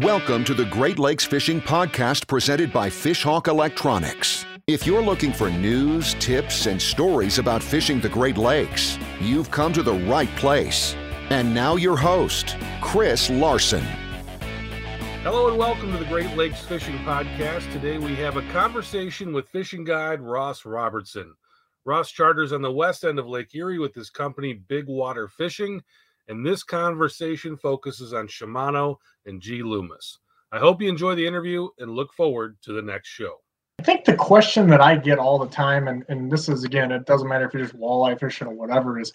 Welcome to the Great Lakes Fishing Podcast presented by Fishhawk Electronics. If you're looking for news, tips, and stories about fishing the Great Lakes, you've come to the right place. And now, your host, Chris Larson. Hello and welcome to the Great Lakes Fishing Podcast. Today we have a conversation with fishing guide Ross Robertson. Ross charters on the west end of Lake Erie with his company Big Water Fishing and this conversation focuses on Shimano and G. Loomis. I hope you enjoy the interview and look forward to the next show. I think the question that I get all the time, and, and this is again, it doesn't matter if you're just walleye fishing or whatever, is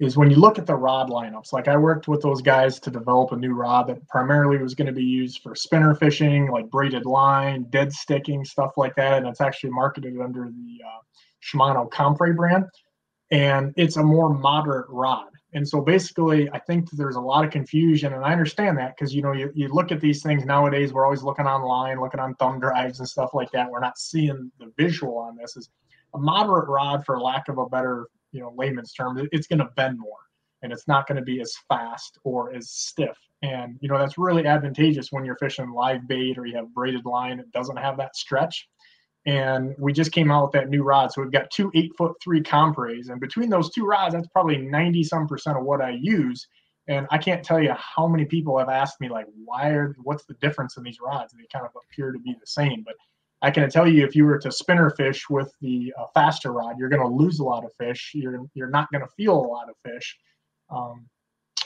is when you look at the rod lineups. Like I worked with those guys to develop a new rod that primarily was going to be used for spinner fishing, like braided line, dead sticking, stuff like that. And it's actually marketed under the uh, Shimano Compre brand. And it's a more moderate rod. And so basically, I think there's a lot of confusion, and I understand that because you know you, you look at these things nowadays. We're always looking online, looking on thumb drives and stuff like that. We're not seeing the visual on this. Is a moderate rod, for lack of a better you know layman's term, it's going to bend more, and it's not going to be as fast or as stiff. And you know that's really advantageous when you're fishing live bait or you have braided line. It doesn't have that stretch and we just came out with that new rod. So we've got two eight foot three compres, and between those two rods, that's probably 90 some percent of what I use. And I can't tell you how many people have asked me like, why are what's the difference in these rods? They kind of appear to be the same, but I can tell you if you were to spinner fish with the uh, faster rod, you're going to lose a lot of fish. You're you're not going to feel a lot of fish. Um,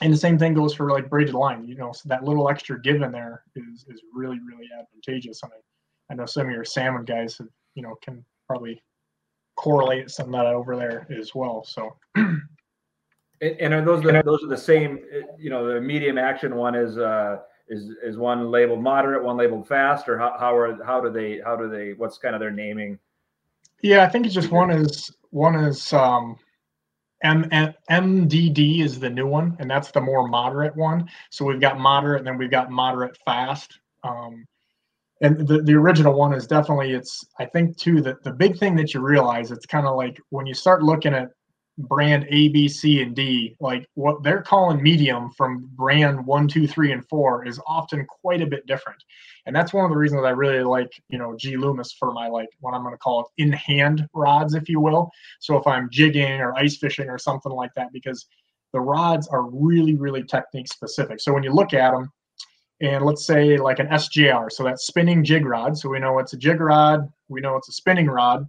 and the same thing goes for like braided line. You know, so that little extra give in there is is really really advantageous. I I know some of your salmon guys, have, you know, can probably correlate some of that over there as well. So. And, are those the, those are the same? You know, the medium action one is uh, is is one labeled moderate, one labeled fast, or how how are how do they how do they what's kind of their naming? Yeah, I think it's just one is one is um, M, M, MDD is the new one, and that's the more moderate one. So we've got moderate, and then we've got moderate fast. Um, and the, the original one is definitely it's i think too that the big thing that you realize it's kind of like when you start looking at brand a b c and d like what they're calling medium from brand one two three and four is often quite a bit different. And that's one of the reasons i really like you know g. Loomis for my like what i'm going to call it in hand rods if you will. So if i'm jigging or ice fishing or something like that because the rods are really really technique specific. So when you look at them and let's say like an SJR, so that's spinning jig rod. So we know it's a jig rod, we know it's a spinning rod,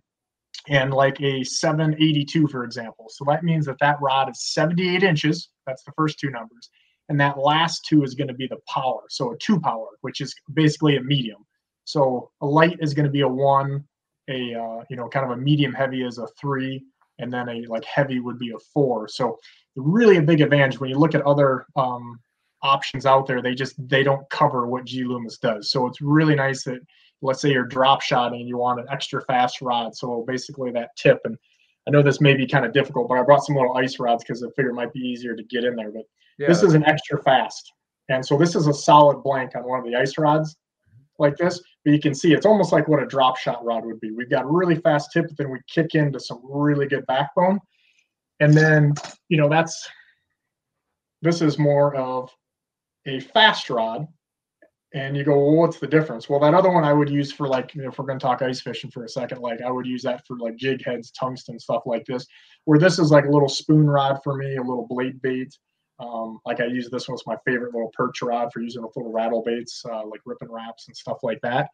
and like a 782, for example. So that means that that rod is 78 inches. That's the first two numbers. And that last two is going to be the power. So a two power, which is basically a medium. So a light is going to be a one, a uh, you know kind of a medium heavy is a three, and then a like heavy would be a four. So really a big advantage when you look at other um, options out there. They just they don't cover what G Loomis does. So it's really nice that let's say you're drop shotting and you want an extra fast rod. So basically that tip and I know this may be kind of difficult, but I brought some little ice rods because I figured it might be easier to get in there. But yeah. this is an extra fast. And so this is a solid blank on one of the ice rods like this. But you can see it's almost like what a drop shot rod would be. We've got really fast tip, but then we kick into some really good backbone. And then, you know, that's this is more of a fast rod and you go, well, what's the difference? Well, that other one I would use for like, you know, if we're going to talk ice fishing for a second, like I would use that for like jig heads, tungsten stuff like this, where this is like a little spoon rod for me, a little blade bait. Um, like I use this one as my favorite little perch rod for using with little rattle baits, uh, like Ripping Raps and stuff like that.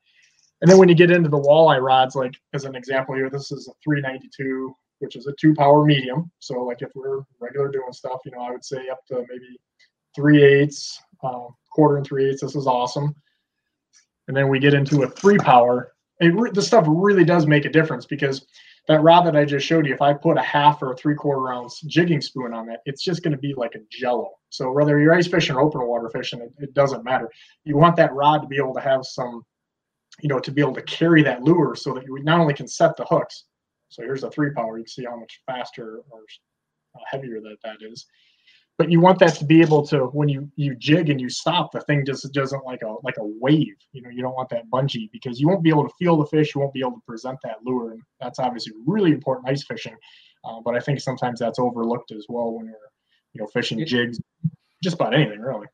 And then when you get into the walleye rods, like as an example here, this is a 392, which is a two power medium. So like if we're regular doing stuff, you know, I would say up to maybe three eighths, uh, quarter and three eighths. This is awesome. And then we get into a three power. It, this stuff really does make a difference because that rod that I just showed you, if I put a half or a three quarter ounce jigging spoon on that, it's just going to be like a jello. So whether you're ice fishing or open water fishing, it, it doesn't matter. You want that rod to be able to have some, you know, to be able to carry that lure so that you not only can set the hooks. So here's a three power. You can see how much faster or uh, heavier that that is but you want that to be able to when you you jig and you stop the thing just doesn't like a like a wave you know you don't want that bungee because you won't be able to feel the fish you won't be able to present that lure and that's obviously really important ice fishing uh, but i think sometimes that's overlooked as well when you're you know fishing jigs just about anything really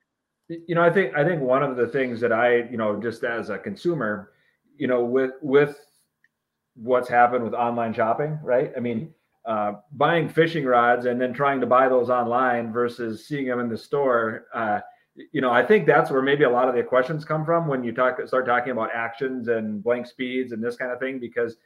You know, I think I think one of the things that I, you know, just as a consumer, you know, with with what's happened with online shopping, right? I mean, uh, buying fishing rods and then trying to buy those online versus seeing them in the store. Uh, you know, I think that's where maybe a lot of the questions come from when you talk start talking about actions and blank speeds and this kind of thing, because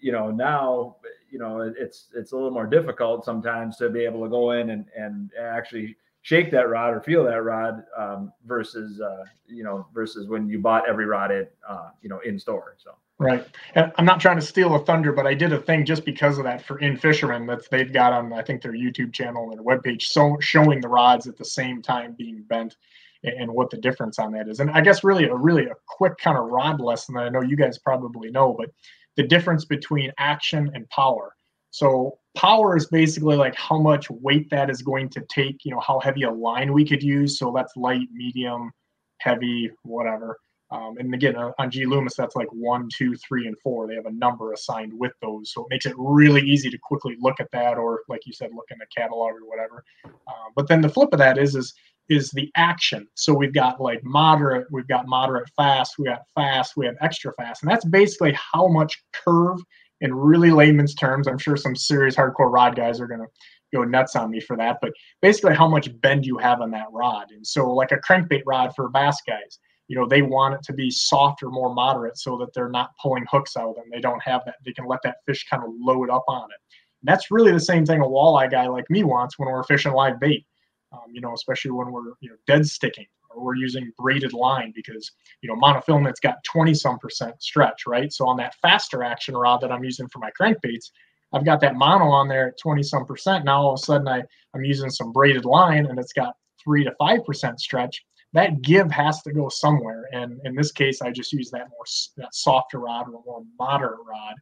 you know now you know it's it's a little more difficult sometimes to be able to go in and and actually shake that rod or feel that rod um, versus uh, you know versus when you bought every rod in uh, you know in store. So. Right. And I'm not trying to steal a thunder, but I did a thing just because of that for In-Fisherman that they've got on, I think, their YouTube channel and their webpage, so showing the rods at the same time being bent and what the difference on that is. And I guess really a really a quick kind of rod lesson that I know you guys probably know, but the difference between action and power. So power is basically like how much weight that is going to take, you know, how heavy a line we could use. So that's light, medium, heavy, whatever. Um, and again, uh, on G Loomis, that's like one, two, three, and four. They have a number assigned with those, so it makes it really easy to quickly look at that, or like you said, look in the catalog or whatever. Uh, but then the flip of that is is is the action. So we've got like moderate, we've got moderate fast, we got fast, we have extra fast, and that's basically how much curve in really layman's terms. I'm sure some serious hardcore rod guys are gonna go nuts on me for that, but basically how much bend you have on that rod. And so like a crankbait rod for bass guys you know they want it to be softer more moderate so that they're not pulling hooks out and they don't have that they can let that fish kind of load up on it. And that's really the same thing a walleye guy like me wants when we're fishing live bait um, you know especially when we're you know dead sticking or we're using braided line because you know monofilament's got 20 some percent stretch right? So on that faster action rod that i'm using for my crankbaits i've got that mono on there at 20 some percent. Now all of a sudden I, i'm using some braided line and it's got three to five percent stretch that give has to go somewhere. And in this case, I just use that more that softer rod or more moderate rod,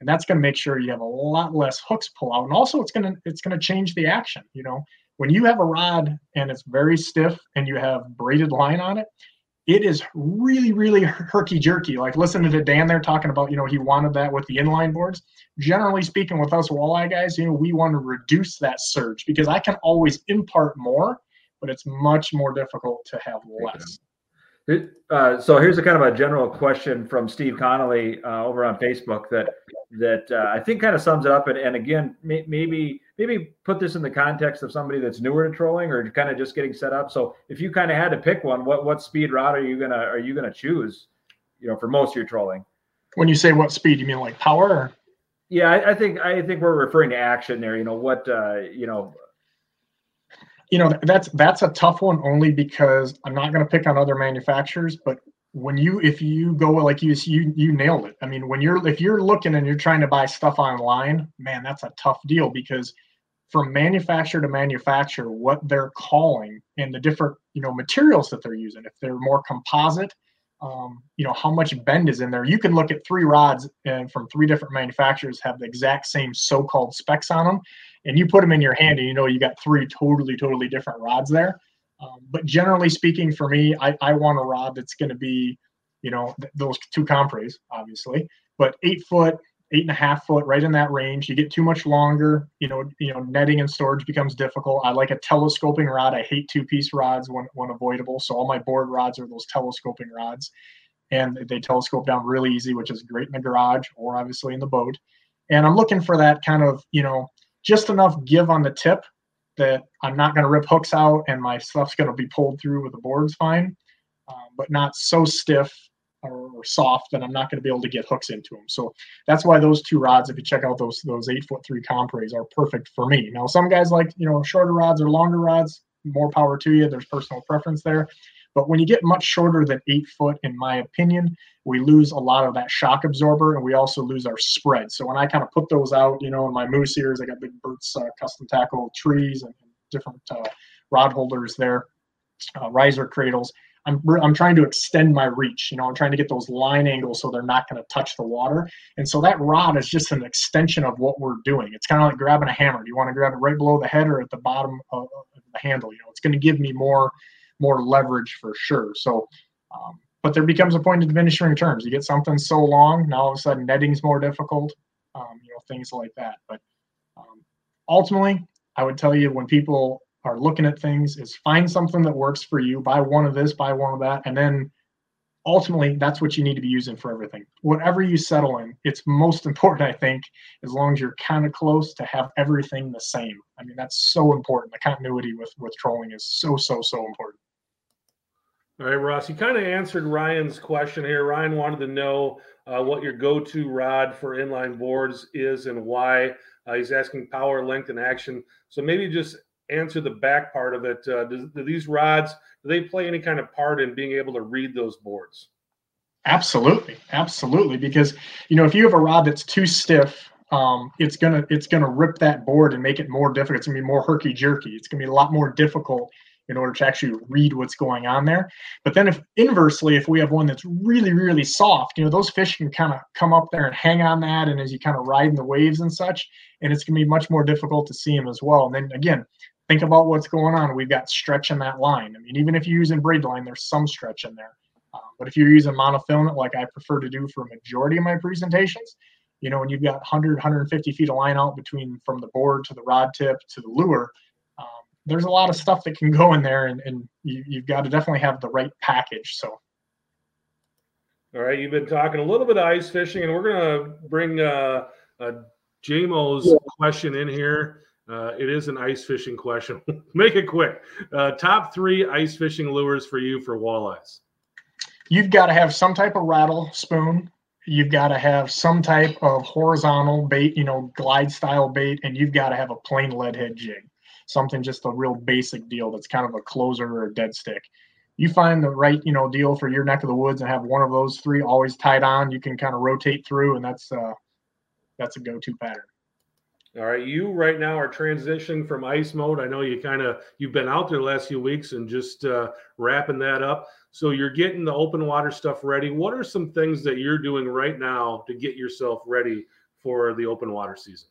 and that's going to make sure you have a lot less hooks pull out. And also, it's going to it's going to change the action. You know, when you have a rod and it's very stiff and you have braided line on it, it is really really herky jerky. Like listening to Dan there talking about you know he wanted that with the inline boards. Generally speaking, with us walleye guys, you know we want to reduce that surge because I can always impart more but it's much more difficult to have less. Uh, so here's a kind of a general question from Steve Connolly uh, over on Facebook that that uh, I think kind of sums it up. And, and again, may, maybe maybe put this in the context of somebody that's newer to trolling or kind of just getting set up. So if you kind of had to pick one, what what speed rod are you gonna are you gonna choose? You know, for most of your trolling. When you say what speed, you mean like power? Or? Yeah, I, I, think I think we're referring to action there. You know what? Uh, you know, you know that's that's a tough one only because I'm not going to pick on other manufacturers, but when you if you go like you you you nailed it. I mean, when you're if you're looking and you're trying to buy stuff online, man, that's a tough deal because from manufacturer to manufacturer, what they're calling and the different you know materials that they're using. If they're more composite, um, you know how much bend is in there. You can look at three rods and from three different manufacturers have the exact same so-called specs on them, and you put them in your hand and you know you got three totally totally different rods there um, but generally speaking for me i, I want a rod that's going to be you know th- those two compres obviously but eight foot eight and a half foot right in that range. You get too much longer you know you know netting and storage becomes difficult. I like a telescoping rod. I hate two piece rods when, when avoidable. So all my board rods are those telescoping rods. And they telescope down really easy which is great in the garage or obviously in the boat. And i'm looking for that kind of you know just enough give on the tip that I'm not going to rip hooks out and my stuff's going to be pulled through with the boards fine, um, but not so stiff or, or soft that I'm not going to be able to get hooks into them. So that's why those two rods, if you check out those those eight foot three compres, are perfect for me. Now some guys like you know shorter rods or longer rods. More power to you. There's personal preference there. But when you get much shorter than eight foot, in my opinion, we lose a lot of that shock absorber and we also lose our spread. So when I kind of put those out, you know, in my moose ears, I got big Bert's uh, custom tackle trees and different uh, rod holders there, uh, riser cradles. I'm, I'm trying to extend my reach. You know, I'm trying to get those line angles so they're not going to touch the water. And so that rod is just an extension of what we're doing. It's kind of like grabbing a hammer. Do you want to grab it right below the head or at the bottom of the handle? You know, it's going to give me more more leverage for sure. So, um, but there becomes a point of diminishing returns. You get something so long, now all of a sudden netting's more difficult, um, you know, things like that. But um, ultimately, I would tell you when people are looking at things is find something that works for you buy one of this buy one of that and then ultimately that's what you need to be using for everything. Whatever you settle in it's most important i think as long as you're kind of close to have everything the same. I mean that's so important. The continuity with with trolling is so so so important. All right ross you kind of answered ryan's question here. Ryan wanted to know uh, what your go-to rod for inline boards is and why. Uh, he's asking power length and action. So maybe just answer the back part of it. Uh, do, do, these rods do they play any kind of part in being able to read those boards? Absolutely, absolutely. Because you know, if you have a rod that's too stiff, um, it's gonna it's gonna rip that board and make it more difficult. It's gonna be more herky jerky. It's gonna be a lot more difficult in order to actually read what's going on there. But then if inversely, if we have one that's really, really soft, you know, those fish can kind of come up there and hang on that. And as you kind of ride in the waves and such, and it's to be much more difficult to see them as well. And then again, think about what's going on. We've got stretch in that line. I mean, even if you're using braid line, there's some stretch in there. Um, but if you're using monofilament, like I prefer to do for a majority of my presentations, you know, when you've got 100, 150 feet of line out between from the board to the rod tip to the lure, um, there's a lot of stuff that can go in there, and, and you, have got to definitely have the right package. So. All right, you've been talking a little bit of ice fishing, and we're going to bring uh, uh, JMO's yeah. question in here. Uh, it is an ice fishing question. Make it quick. Uh, top three ice fishing lures for you for walleyes. You've got to have some type of rattle spoon. You've got to have some type of horizontal bait, you know, glide style bait, and you've got to have a plain lead head jig, something just a real basic deal that's kind of a closer or a dead stick. You find the right, you know, deal for your neck of the woods and have one of those three always tied on. You can kind of rotate through, and that's uh, that's a go-to pattern. All right, you right now are transitioning from ice mode. I know you kind of you've been out there the last few weeks and just uh, wrapping that up. So you're getting the open water stuff ready. What are some things that you're doing right now to get yourself ready for the open water season?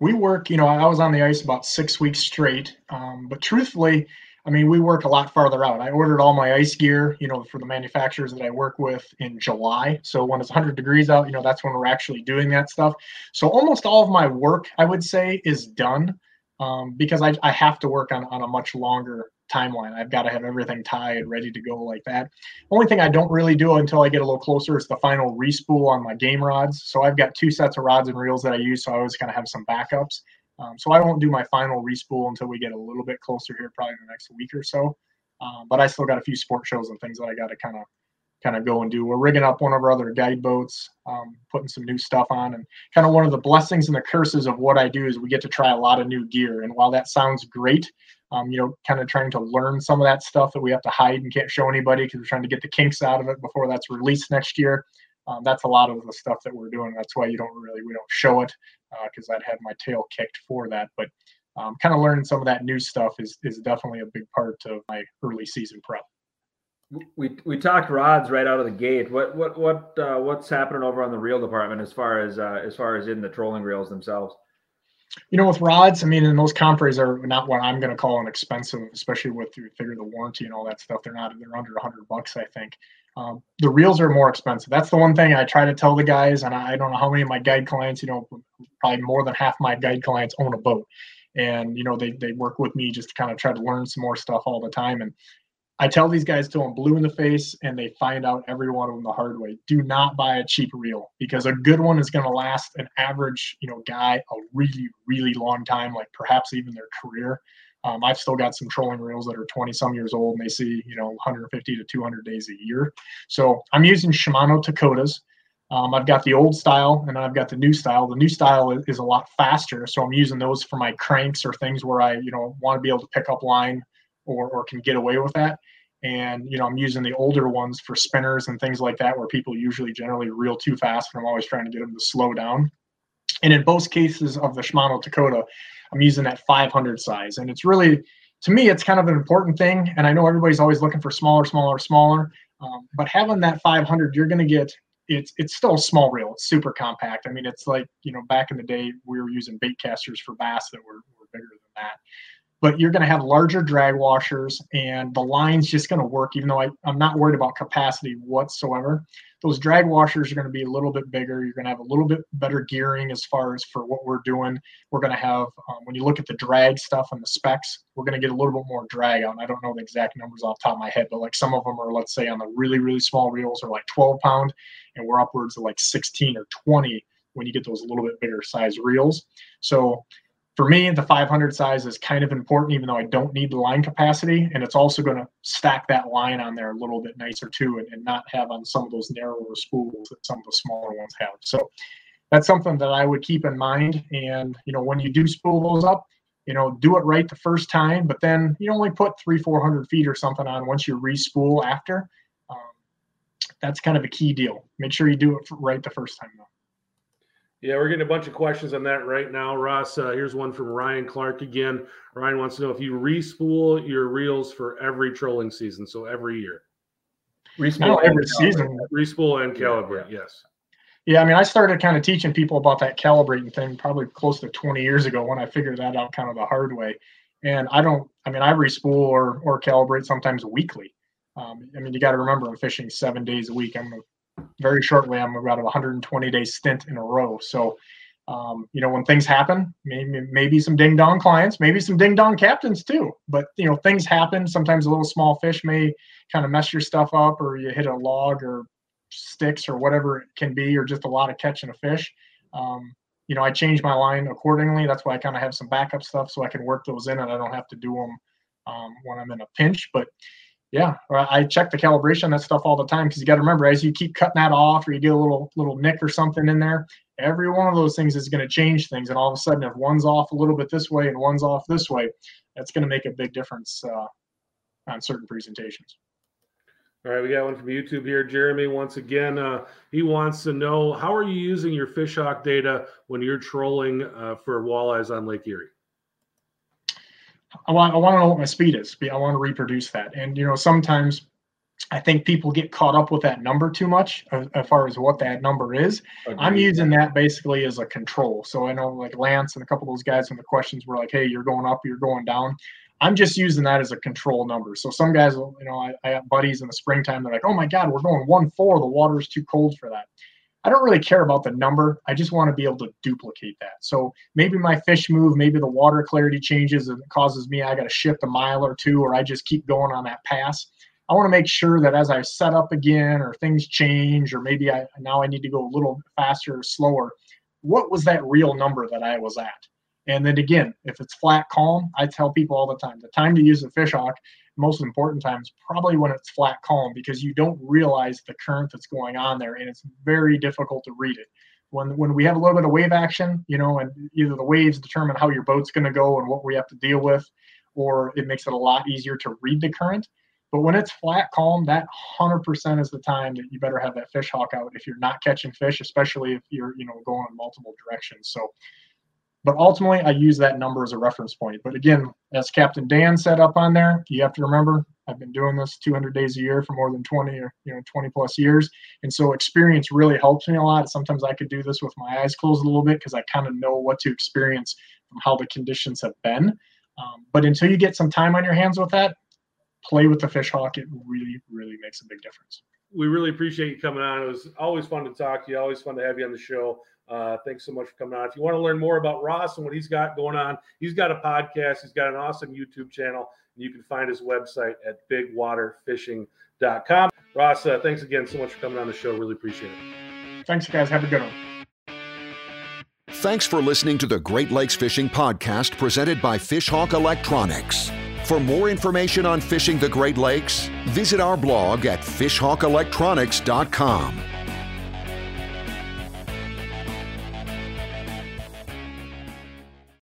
We work. You know, I was on the ice about six weeks straight, um, but truthfully, I mean, we work a lot farther out. I ordered all my ice gear, you know, for the manufacturers that I work with in July. So when it's 100 degrees out, you know, that's when we're actually doing that stuff. So almost all of my work, I would say, is done um, because I, I have to work on, on a much longer timeline. I've got to have everything tied, ready to go like that. Only thing I don't really do until I get a little closer is the final respool on my game rods. So I've got two sets of rods and reels that I use, so I always kind of have some backups. Um, so I won't do my final respool until we get a little bit closer here, probably in the next week or so. Um, but I still got a few sport shows and things that I got to kind of kind of go and do. We're rigging up one of our other guide boats, um, putting some new stuff on, and kind of one of the blessings and the curses of what I do is we get to try a lot of new gear. And while that sounds great, um, you know, kind of trying to learn some of that stuff that we have to hide and can't show anybody because we're trying to get the kinks out of it before that's released next year. Um, that's a lot of the stuff that we're doing. That's why you don't really we don't show it because uh, I'd have my tail kicked for that. But um, kind of learning some of that new stuff is is definitely a big part of my early season prep. We we talked rods right out of the gate. What what what uh, what's happening over on the reel department as far as uh, as far as in the trolling reels themselves? You know, with rods, I mean, and those compresses are not what I'm going to call an expensive, especially with you figure the warranty and all that stuff. They're not. They're under 100 bucks, I think. Um, the reels are more expensive. That's the one thing I try to tell the guys, and I don't know how many of my guide clients, you know, probably more than half my guide clients own a boat, and you know they they work with me just to kind of try to learn some more stuff all the time. And I tell these guys till I'm blue in the face, and they find out every one of them the hard way. Do not buy a cheap reel because a good one is going to last an average, you know, guy a really really long time, like perhaps even their career. Um, I've still got some trolling reels that are 20 some years old and they see, you know, 150 to 200 days a year. So I'm using Shimano Tekotas. Um, I've got the old style and I've got the new style. The new style is, is, a lot faster. So I'm using those for my cranks or things where I, you know, want to be able to pick up line or, or can get away with that. And, you know, I'm using the older ones for spinners and things like that where people usually generally reel too fast and I'm always trying to get them to slow down. And in both cases of the Shimano Tekota, I'm using that 500 size. And it's really, to me, it's kind of an important thing. And I know everybody's always looking for smaller, smaller, smaller. Um, but having that 500, you're going to get it's it's still a small reel. It's super compact. I mean, it's like you know back in the day we were using bait casters for bass that were, were bigger than that. But you're going to have larger drag washers, and the line's just going to work. Even though I, I'm not worried about capacity whatsoever, those drag washers are going to be a little bit bigger. You're going to have a little bit better gearing as far as for what we're doing. We're going to have, um, when you look at the drag stuff and the specs, we're going to get a little bit more drag on. I don't know the exact numbers off top of my head, but like some of them are, let's say, on the really, really small reels are like 12 pound, and we're upwards of like 16 or 20 when you get those a little bit bigger size reels. So for me, the 500 size is kind of important, even though I don't need the line capacity. And it's also going to stack that line on there a little bit nicer too, and, and not have on some of those narrower spools that some of the smaller ones have. So that's something that I would keep in mind. And, you know, when you do spool those up, you know, do it right the first time, but then you only put three, 400 feet or something on once you respool after. Um, that's kind of a key deal. Make sure you do it right the first time though. Yeah, we're getting a bunch of questions on that right now, Ross. Uh, here's one from Ryan Clark again. Ryan wants to know if you respool your reels for every trolling season, so every year. Respool every season. Respool and calibrate, yeah. yes. Yeah, I mean, I started kind of teaching people about that calibrating thing probably close to 20 years ago when I figured that out kind of the hard way. And I don't, I mean, I respool or or calibrate sometimes weekly. Um, I mean, you got to remember I'm fishing seven days a week. I'm very shortly. I'm about a 120 day stint in a row. So, um, you know, when things happen, maybe maybe some ding dong clients, maybe some ding dong captains too. But you know, things happen. Sometimes a little small fish may kind of mess your stuff up, or you hit a log or sticks or whatever it can be, or just a lot of catching a fish. Um, you know, I change my line accordingly. That's why I kind of have some backup stuff so I can work those in and I don't have to do them um, when I'm in a pinch. But yeah, I check the calibration that stuff all the time because you got to remember as you keep cutting that off or you get a little little nick or something in there, every one of those things is going to change things. And all of a sudden, if one's off a little bit this way and one's off this way, that's going to make a big difference uh, on certain presentations. All right, we got one from YouTube here. Jeremy, once again, uh, he wants to know how are you using your fishhawk data when you're trolling uh, for walleyes on Lake Erie? I want I want to know what my speed is. I want to reproduce that. And you know, sometimes I think people get caught up with that number too much as, as far as what that number is. Agreed. I'm using that basically as a control. So I know like Lance and a couple of those guys when the questions were like, "Hey, you're going up, you're going down." I'm just using that as a control number. So some guys, you know, I, I have buddies in the springtime. They're like, "Oh my God, we're going one four. The water is too cold for that." I don't really care about the number. I just want to be able to duplicate that. So maybe my fish move, maybe the water clarity changes and it causes me I got to shift a mile or two, or I just keep going on that pass. I want to make sure that as I set up again, or things change, or maybe I now I need to go a little faster or slower. What was that real number that I was at? And then again, if it's flat calm, I tell people all the time the time to use a fish hawk most important times probably when it's flat calm because you don't realize the current that's going on there and it's very difficult to read it. When when we have a little bit of wave action you know and either the waves determine how your boat's going to go and what we have to deal with or it makes it a lot easier to read the current. But when it's flat calm that 100% is the time that you better have that fish hawk out if you're not catching fish especially if you're you know going in multiple directions. So but ultimately, I use that number as a reference point. But again, as Captain Dan set up on there, you have to remember I've been doing this 200 days a year for more than 20 or you know 20 plus years, and so experience really helps me a lot. Sometimes I could do this with my eyes closed a little bit because I kind of know what to experience from how the conditions have been. Um, but until you get some time on your hands with that, play with the fish hawk. It really, really makes a big difference. We really appreciate you coming on. It was always fun to talk to you. Always fun to have you on the show. Uh, thanks so much for coming on. If you want to learn more about Ross and what he's got going on, he's got a podcast. He's got an awesome YouTube channel. And you can find his website at bigwaterfishing.com. Ross, uh, thanks again so much for coming on the show. Really appreciate it. Thanks, guys. Have a good one. Thanks for listening to the Great Lakes Fishing Podcast presented by Fishhawk Electronics. For more information on fishing the Great Lakes, visit our blog at fishhawkelectronics.com.